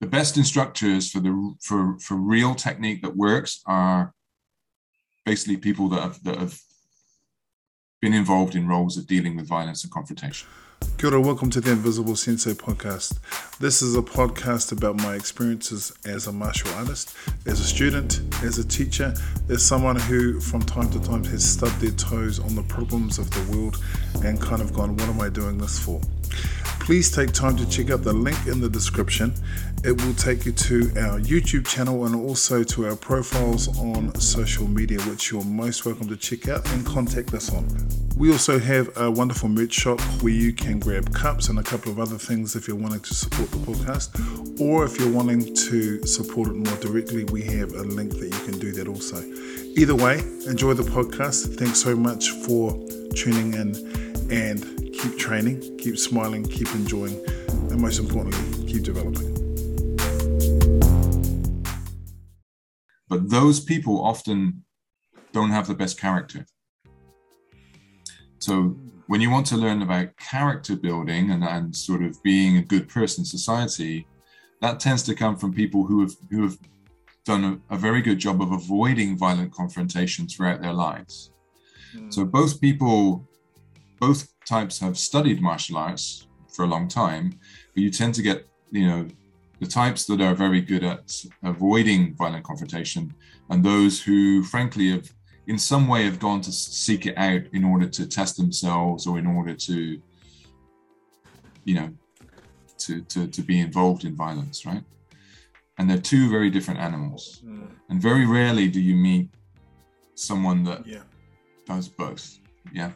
the best instructors for the for for real technique that works are basically people that have that have been involved in roles of dealing with violence and confrontation. Kia ora, welcome to the Invisible Sensei podcast. This is a podcast about my experiences as a martial artist, as a student, as a teacher, as someone who from time to time has stubbed their toes on the problems of the world and kind of gone, what am I doing this for? Please take time to check out the link in the description. It will take you to our YouTube channel and also to our profiles on social media, which you're most welcome to check out and contact us on. We also have a wonderful merch shop where you can grab cups and a couple of other things if you're wanting to support the podcast, or if you're wanting to support it more directly, we have a link that you can do that also. Either way, enjoy the podcast. Thanks so much for tuning in and keep training, keep smiling, keep enjoying, and most importantly, keep developing. But those people often don't have the best character. So when you want to learn about character building and, and sort of being a good person in society, that tends to come from people who have who have done a, a very good job of avoiding violent confrontation throughout their lives. Mm. So both people, both types have studied martial arts for a long time, but you tend to get, you know, the types that are very good at avoiding violent confrontation and those who, frankly, have in some way have gone to seek it out in order to test themselves or in order to, you know, to, to, to be involved in violence, right? And they're two very different animals. Mm. And very rarely do you meet someone that yeah. does both. Yeah.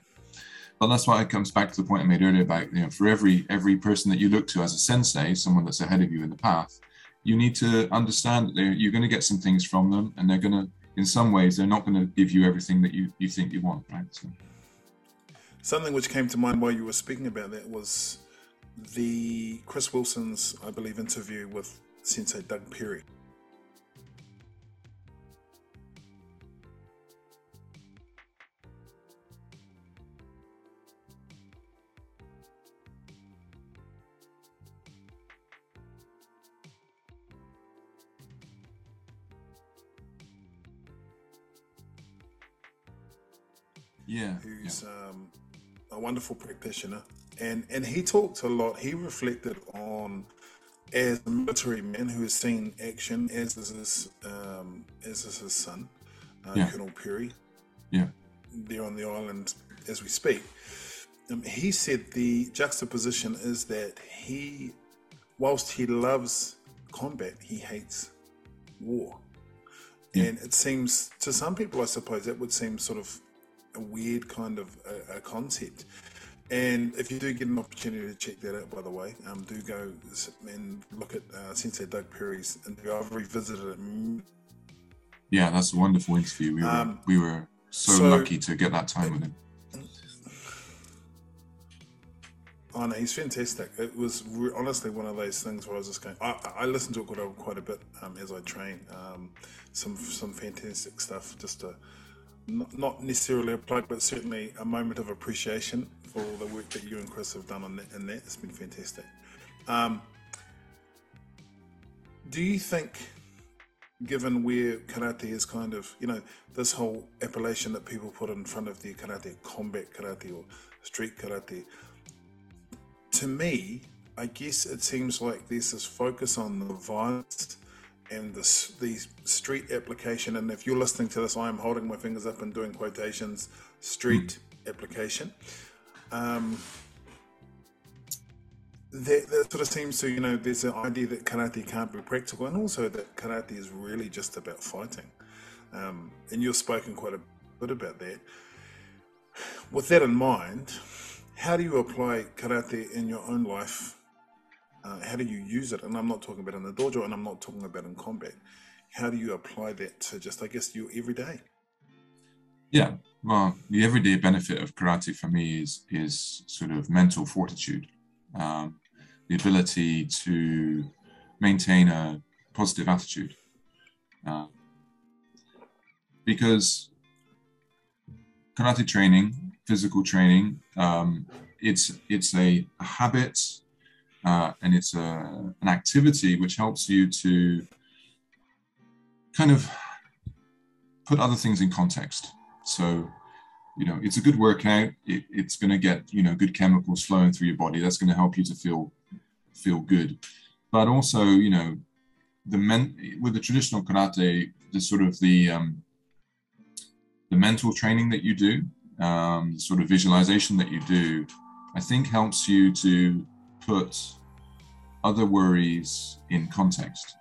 But that's why it comes back to the point I made earlier about you know for every every person that you look to as a sensei, someone that's ahead of you in the path, you need to understand that you're going to get some things from them, and they're going to in some ways they're not going to give you everything that you you think you want, right? So. Something which came to mind while you were speaking about that was the Chris Wilson's, I believe, interview with Sensei Doug Perry. Yeah, who's yeah. Um, a wonderful practitioner, and and he talked a lot. He reflected on as a military man who has seen action, as is his um, as is his son, uh, yeah. Colonel Perry. Yeah, there on the island as we speak. Um, he said the juxtaposition is that he, whilst he loves combat, he hates war. Yeah. And it seems to some people, I suppose, that would seem sort of a weird kind of a, a, concept. And if you do get an opportunity to check that out, by the way, um, do go and look at uh, Sensei Doug Perry's interview. I've revisited it. Yeah, that's a wonderful interview. We were, um, we were so, so, lucky to get that time with him. Oh no, he's fantastic. It was re- honestly one of those things where I was just going. I, I listen to it quite a, quite a bit um, as I train. Um, some some fantastic stuff just to not necessarily a plug, but certainly a moment of appreciation for all the work that you and Chris have done on that, and that. It's been fantastic. Um, do you think, given where karate is kind of, you know, this whole appellation that people put in front of their karate, combat karate or street karate, to me, I guess it seems like there's this focus on the violence and the, the street application. And if you're listening to this, I am holding my fingers up and doing quotations street mm. application. Um, that, that, sort of seems to, you know, there's an idea that karate can't be practical, and also that karate is really just about fighting. Um, and you've spoken quite a bit about that. With that in mind, how do you apply karate in your own life uh, how do you use it? And I'm not talking about in the dojo, and I'm not talking about in combat. How do you apply that to just, I guess, your everyday? Yeah, well, the everyday benefit of karate for me is is sort of mental fortitude, um, the ability to maintain a positive attitude, uh, because karate training, physical training, um, it's it's a, a habit uh, and it's a, an activity which helps you to kind of put other things in context. So, you know, it's a good workout. It, it's going to get you know good chemicals flowing through your body. That's going to help you to feel feel good. But also, you know, the men with the traditional karate, the sort of the um, the mental training that you do, um, the sort of visualization that you do, I think helps you to put other worries in context.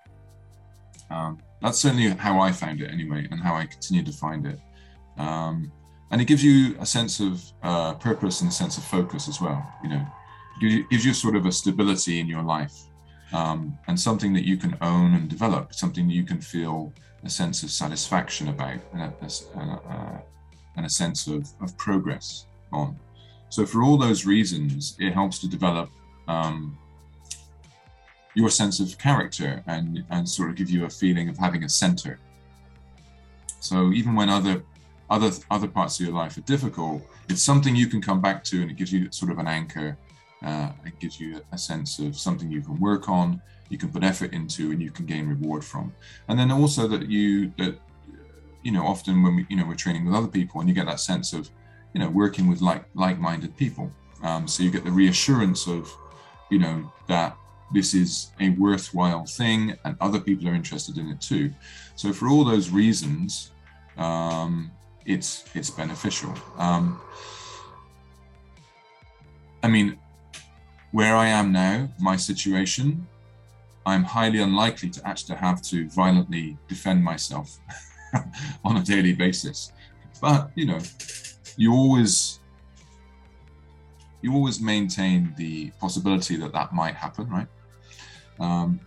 Um, that's certainly how I found it anyway, and how I continue to find it. Um, and it gives you a sense of uh, purpose and a sense of focus as well. You know, gives you, gives you sort of a stability in your life um, and something that you can own and develop, something you can feel a sense of satisfaction about and a, a, and a sense of, of progress on. So, for all those reasons, it helps to develop um, your sense of character and, and sort of give you a feeling of having a center. So, even when other other other parts of your life are difficult, it's something you can come back to, and it gives you sort of an anchor. Uh, it gives you a sense of something you can work on, you can put effort into, and you can gain reward from. And then also that you that you know often when we you know we're training with other people, and you get that sense of you know working with like like-minded people. Um, so you get the reassurance of you know that this is a worthwhile thing and other people are interested in it too. So for all those reasons um, it's it's beneficial. Um, i mean where i am now my situation i'm highly unlikely to actually have to violently defend myself on a daily basis. But you know you always you always maintain the possibility that that might happen, right? Um,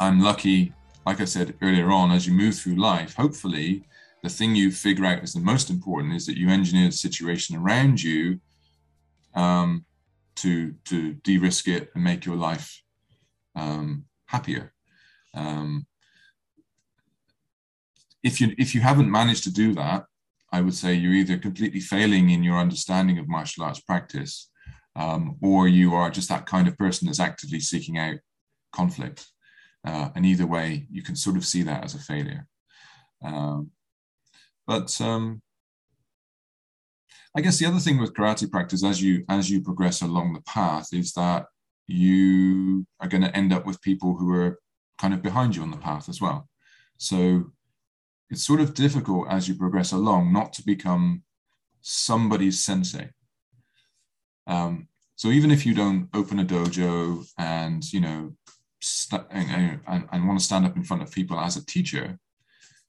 I'm lucky, like I said earlier on, as you move through life, hopefully the thing you figure out is the most important is that you engineer the situation around you um, to to de-risk it and make your life um, happier. Um, if you if you haven't managed to do that, I would say you're either completely failing in your understanding of martial arts practice, um, or you are just that kind of person that's actively seeking out conflict. Uh, and either way, you can sort of see that as a failure. Um, but um, I guess the other thing with karate practice, as you as you progress along the path, is that you are going to end up with people who are kind of behind you on the path as well. So it's sort of difficult as you progress along not to become somebody's sensei. Um, so even if you don't open a dojo and you know st- and, and, and, want to stand up in front of people as a teacher,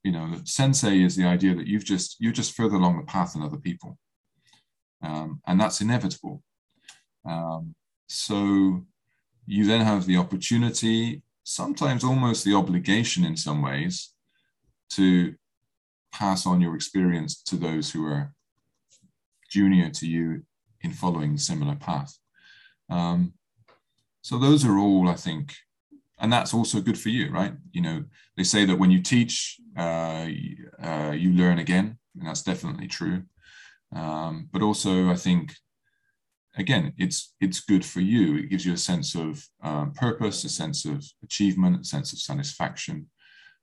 you know, sensei is the idea that you've just you're just further along the path than other people, um, and that's inevitable. Um, so you then have the opportunity, sometimes almost the obligation in some ways, to pass on your experience to those who are junior to you in following similar path. Um, so those are all, I think, and that's also good for you, right? You know, they say that when you teach, uh, uh, you learn again, and that's definitely true. Um, but also, I think, again, it's it's good for you. It gives you a sense of um, purpose, a sense of achievement, a sense of satisfaction,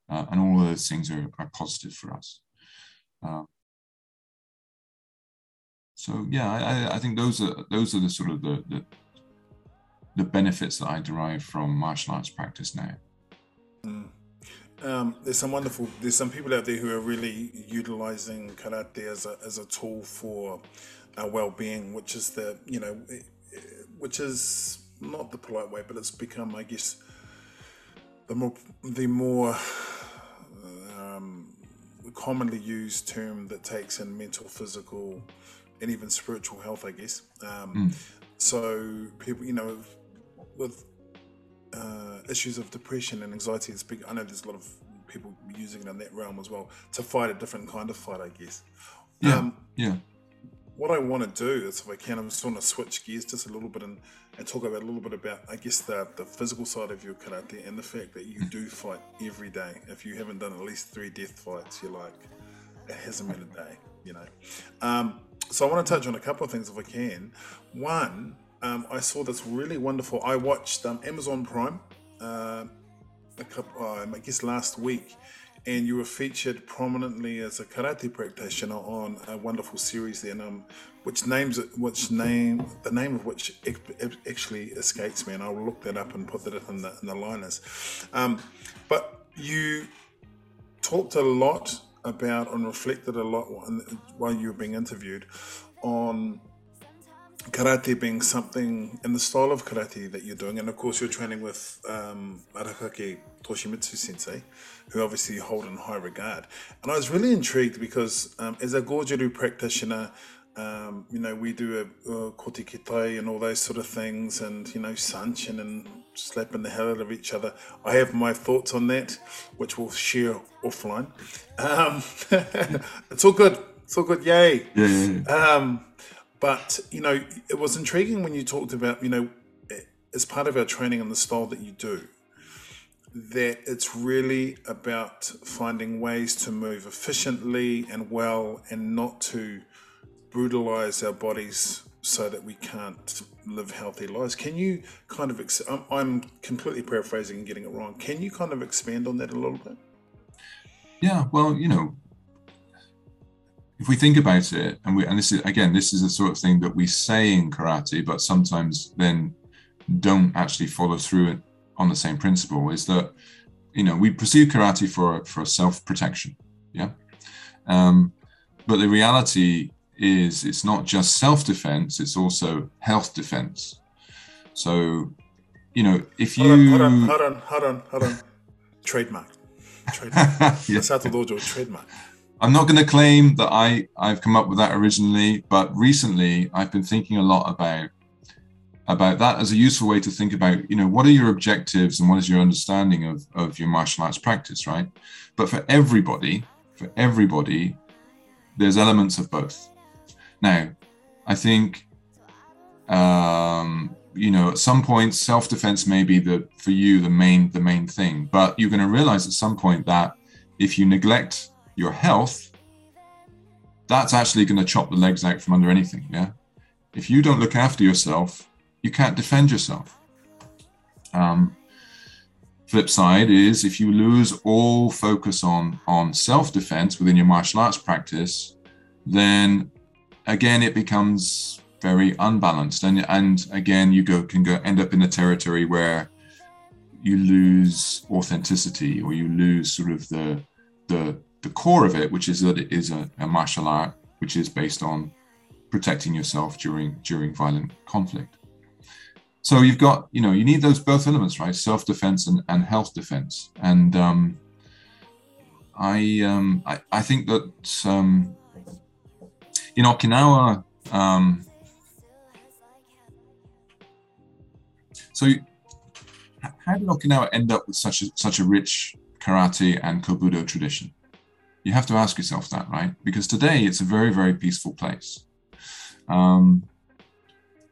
uh, and all of those things are, are positive for us. Uh, so yeah, I, I think those are those are the sort of the, the, the benefits that I derive from martial arts practice now. Mm. Um, there's some wonderful. There's some people out there who are really utilizing karate as a as a tool for uh, well-being, which is the you know, which is not the polite way, but it's become, I guess, the more the more commonly used term that takes in mental, physical, and even spiritual health, I guess. Um, mm. So people, you know, with uh, issues of depression and anxiety, it's big. I know there's a lot of people using it in that realm as well to fight a different kind of fight, I guess. Yeah. Um, yeah what I want to do is, if I can, I'm just want to switch gears just a little bit and, and talk about a little bit about, I guess, the, the physical side of your karate and the fact that you do fight every day. If you haven't done at least three death fights, you're like, it hasn't been a day, you know. Um, so I want to touch on a couple of things if I can. One, um, I saw this really wonderful. I watched um, Amazon Prime uh, a couple, uh, I guess last week, and you were featured prominently as a karate practitioner on a wonderful series then, um, which names which name the name of which actually escapes me, and I'll look that up and put that in the in the liners. Um, but you talked a lot about and reflected a lot while you were being interviewed on karate being something in the style of karate that you're doing, and of course you're training with um, Arakake Toshimitsu Sensei, who obviously you hold in high regard. And I was really intrigued because um, as a Goju-Ryu practitioner, um, you know, we do a, a kote kitae and all those sort of things, and you know, sanchin and slapping the hell out of each other. I have my thoughts on that, which we'll share offline. Um, it's all good. It's all good. Yay. Yeah. yeah, yeah. Um, but you know, it was intriguing when you talked about you know, as part of our training and the style that you do, that it's really about finding ways to move efficiently and well, and not to brutalize our bodies so that we can't live healthy lives. Can you kind of, ex- I'm, I'm completely paraphrasing and getting it wrong. Can you kind of expand on that a little bit? Yeah, well, you know, if we think about it, and we and this is again, this is the sort of thing that we say in karate, but sometimes then don't actually follow through it on the same principle. Is that you know we pursue karate for for self protection, yeah, um, but the reality is it's not just self defense; it's also health defense. So, you know, if you hold on, hold on, hold on, hold on, trademark, trademark, yeah. Sato Dojo trademark. I'm not going to claim that I I've come up with that originally, but recently I've been thinking a lot about about that as a useful way to think about you know what are your objectives and what is your understanding of of your martial arts practice, right? But for everybody, for everybody, there's elements of both. Now, I think um, you know at some point self-defense may be the for you the main the main thing, but you're going to realize at some point that if you neglect your health, that's actually going to chop the legs out from under anything. Yeah. If you don't look after yourself, you can't defend yourself. Um, flip side is if you lose all focus on on self defense within your martial arts practice, then again it becomes very unbalanced, and and again you go can go end up in a territory where you lose authenticity or you lose sort of the the the core of it, which is that it is a, a martial art, which is based on protecting yourself during during violent conflict. So you've got, you know, you need those both elements, right? Self-defense and, and health defense. And um, I, um, I, I think that um, in Okinawa, um, so how did Okinawa end up with such a such a rich karate and kobudo tradition? You have to ask yourself that, right? Because today it's a very, very peaceful place. Um,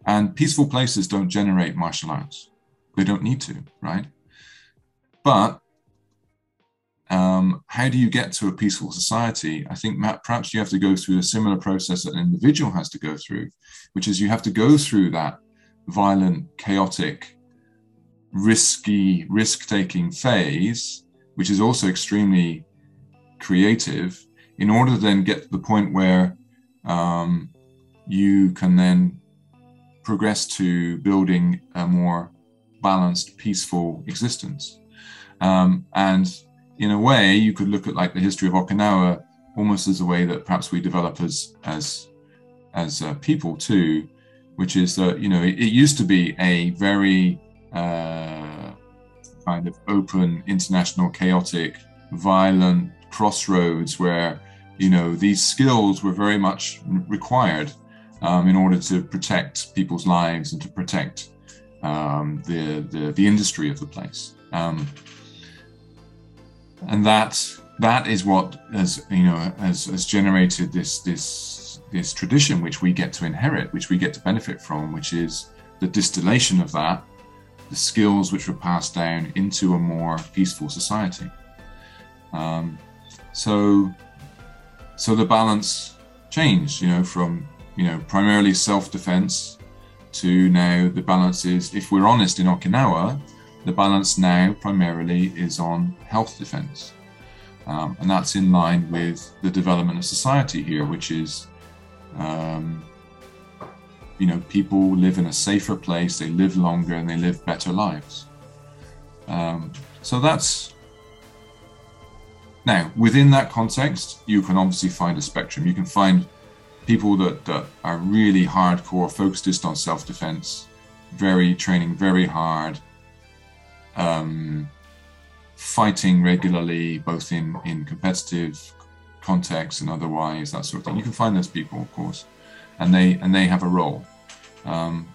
and peaceful places don't generate martial arts. They don't need to, right? But um, how do you get to a peaceful society? I think Matt, perhaps you have to go through a similar process that an individual has to go through, which is you have to go through that violent, chaotic, risky, risk taking phase, which is also extremely creative in order to then get to the point where um, you can then progress to building a more balanced, peaceful existence. Um, and in a way, you could look at like the history of Okinawa almost as a way that perhaps we develop as as as uh, people too, which is that you know it, it used to be a very uh, kind of open, international, chaotic, violent, crossroads where you know these skills were very much required um, in order to protect people's lives and to protect um, the, the, the industry of the place. Um, and that that is what has you know has, has generated this this this tradition which we get to inherit, which we get to benefit from, which is the distillation of that, the skills which were passed down into a more peaceful society. Um, so, so the balance changed, you know, from you know primarily self-defense to now the balance is, if we're honest in Okinawa, the balance now primarily is on health defense. Um, and that's in line with the development of society here, which is, um, you know, people live in a safer place, they live longer, and they live better lives. Um, so that's now within that context, you can obviously find a spectrum. You can find people that, that are really hardcore, focused just on self-defense, very training very hard, um, fighting regularly, both in, in competitive contexts and otherwise, that sort of thing. You can find those people, of course, and they and they have a role. Um,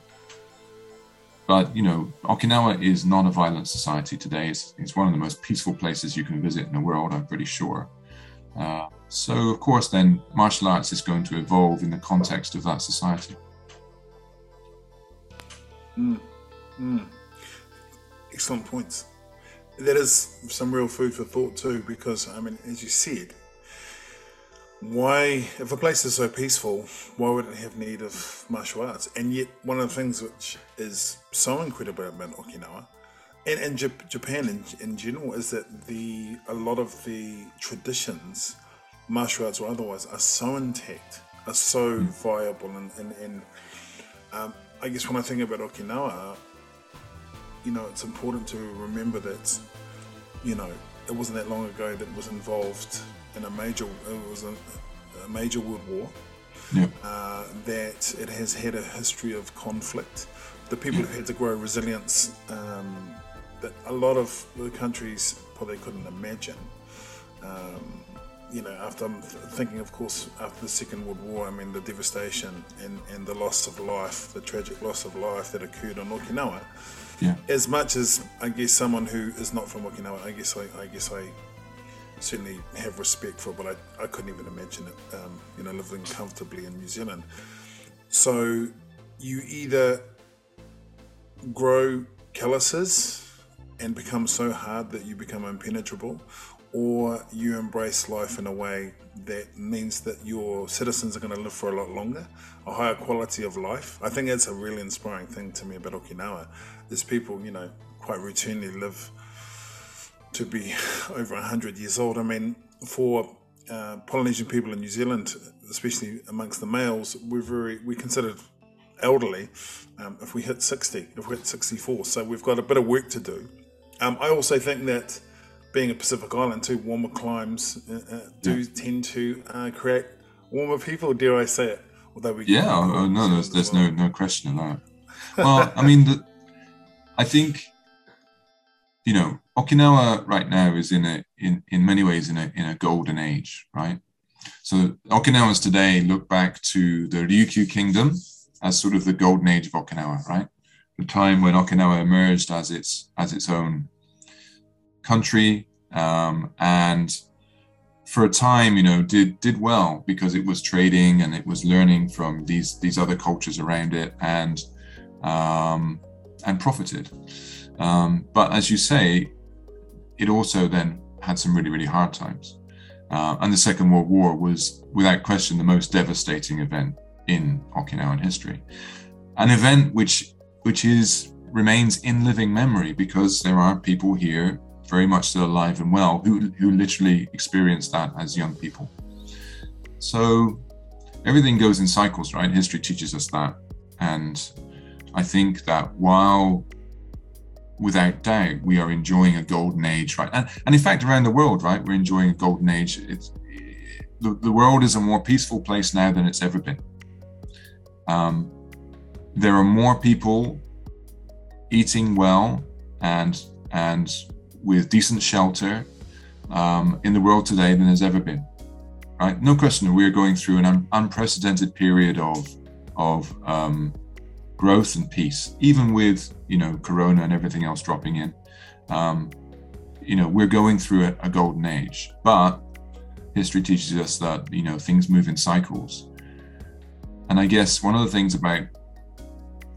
but you know, Okinawa is not a violent society today. It's, it's one of the most peaceful places you can visit in the world. I'm pretty sure. Uh, so, of course, then martial arts is going to evolve in the context of that society. Mm. Mm. Excellent points. That is some real food for thought too, because I mean, as you said, why, if a place is so peaceful, why would it have need of martial arts? And yet, one of the things which is so incredible about Okinawa and, and Japan in, in general is that the a lot of the traditions, martial arts or otherwise, are so intact, are so mm. viable, and, and, and um, I guess when I think about Okinawa, you know, it's important to remember that, you know, it wasn't that long ago that it was involved in a major, it was a, a major world war. Yep. Uh, that it has had a history of conflict. The people yep. have had to grow resilience um, that a lot of the countries probably couldn't imagine. Um, you know, after I'm thinking, of course, after the Second World War, I mean, the devastation and, and the loss of life, the tragic loss of life that occurred on Okinawa. Yeah. As much as I guess someone who is not from Okinawa, I guess I, I guess I certainly have respect for, but I, I couldn't even imagine it. Um, you know, living comfortably in New Zealand. So you either grow calluses and become so hard that you become impenetrable, or you embrace life in a way that means that your citizens are going to live for a lot longer, a higher quality of life. I think that's a really inspiring thing to me about Okinawa. Is people, you know, quite routinely live to be over 100 years old. I mean, for uh, Polynesian people in New Zealand, especially amongst the males, we're very we considered elderly um, if we hit 60, if we hit 64. So we've got a bit of work to do. Um, I also think that being a Pacific island too, warmer climes uh, uh, do yeah. tend to uh, create warmer people. Dare I say it? Although we yeah, oh, no, there's, there's no no question of that. Well, I mean, the, I think you know Okinawa right now is in a in in many ways in a in a golden age, right? So Okinawans today look back to the Ryukyu Kingdom as sort of the golden age of Okinawa, right? The time when Okinawa emerged as its as its own country um, and for a time you know did did well because it was trading and it was learning from these these other cultures around it and um, and profited um, but as you say it also then had some really really hard times uh, and the second world war was without question the most devastating event in okinawan history an event which which is remains in living memory because there are people here very much still alive and well who, who literally experienced that as young people. So everything goes in cycles, right? History teaches us that. And I think that while without doubt we are enjoying a golden age, right? And, and in fact, around the world, right, we're enjoying a golden age. It's, the, the world is a more peaceful place now than it's ever been. Um, there are more people eating well and and with decent shelter um, in the world today than there's ever been. Right? No question, we're going through an un- unprecedented period of of um, growth and peace, even with you know Corona and everything else dropping in. Um, you know, we're going through a, a golden age, but history teaches us that you know things move in cycles. And I guess one of the things about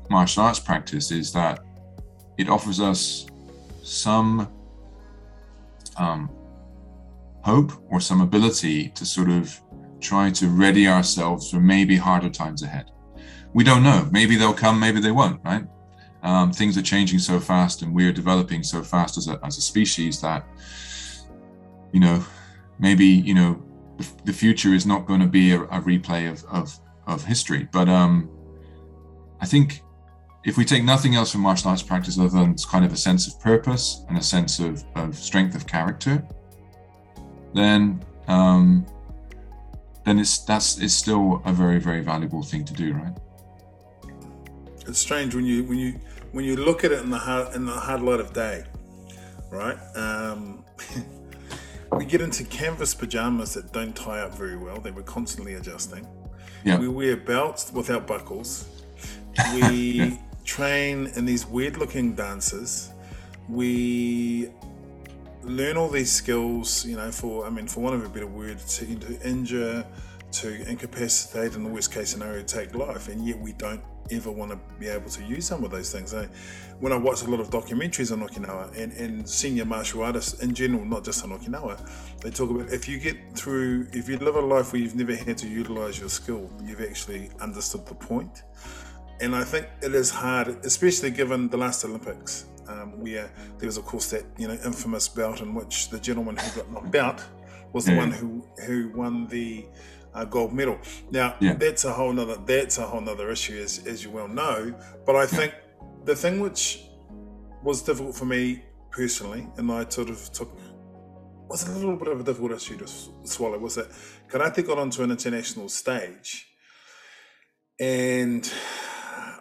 martial arts practice is that it offers us some um, hope or some ability to sort of try to ready ourselves for maybe harder times ahead. we don't know. Maybe they'll come, maybe they won't, right? Um, things are changing so fast and we're developing so fast as a, as a species that, you know, maybe, you know, the, the future is not going to be a, a replay of, of, of history. But um, I think if we take nothing else from martial arts practice other than it's kind of a sense of purpose and a sense of, of strength of character, then um, then it's that's it's still a very very valuable thing to do, right? It's strange when you when you when you look at it in the hard in the hard light of day, right? Um, we get into canvas pajamas that don't tie up very well. They were constantly adjusting. Yeah. We wear belts without buckles. We train in these weird looking dances. We learn all these skills, you know, for, I mean, for one of a better word, to, to injure, to incapacitate, in the worst case scenario, take life. And yet we don't ever want to be able to use some of those things. I, when I watch a lot of documentaries on Okinawa and, and senior martial artists in general, not just on Okinawa, they talk about if you get through, if you live a life where you've never had to utilize your skill, you've actually understood the point. And I think it is hard, especially given the last Olympics, um, where there was, of course, that you know infamous bout in which the gentleman who got knocked out was the Yeah. one who who won the uh, gold medal. Now Yeah. that's a whole nother that's a whole nother issue, as as you well know. But I think the thing which was difficult for me personally, and I sort of took was a little bit of a difficult issue to swallow was that karate got onto an international stage, and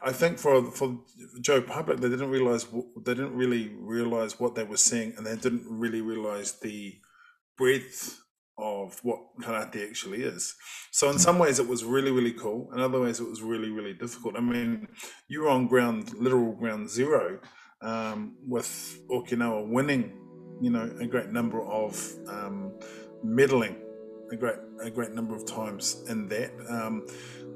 I think for for Joe public they didn't realize they didn't really realize what they were seeing, and they didn't really realize the breadth of what karate actually is. So in some ways it was really really cool, in other ways it was really really difficult. I mean, you were on ground literal ground zero um, with Okinawa winning, you know, a great number of um, medaling, a great a great number of times in that. Um,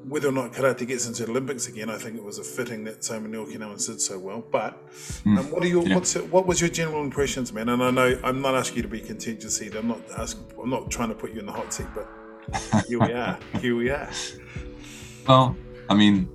whether or not karate gets into the Olympics again, I think it was a fitting that so many Okinawans did so well. But um, what are your yeah. what's what was your general impressions, man? And I know I'm not asking you to be contentious. I'm not asking. I'm not trying to put you in the hot seat, but here we are. Here we are. Well, I mean,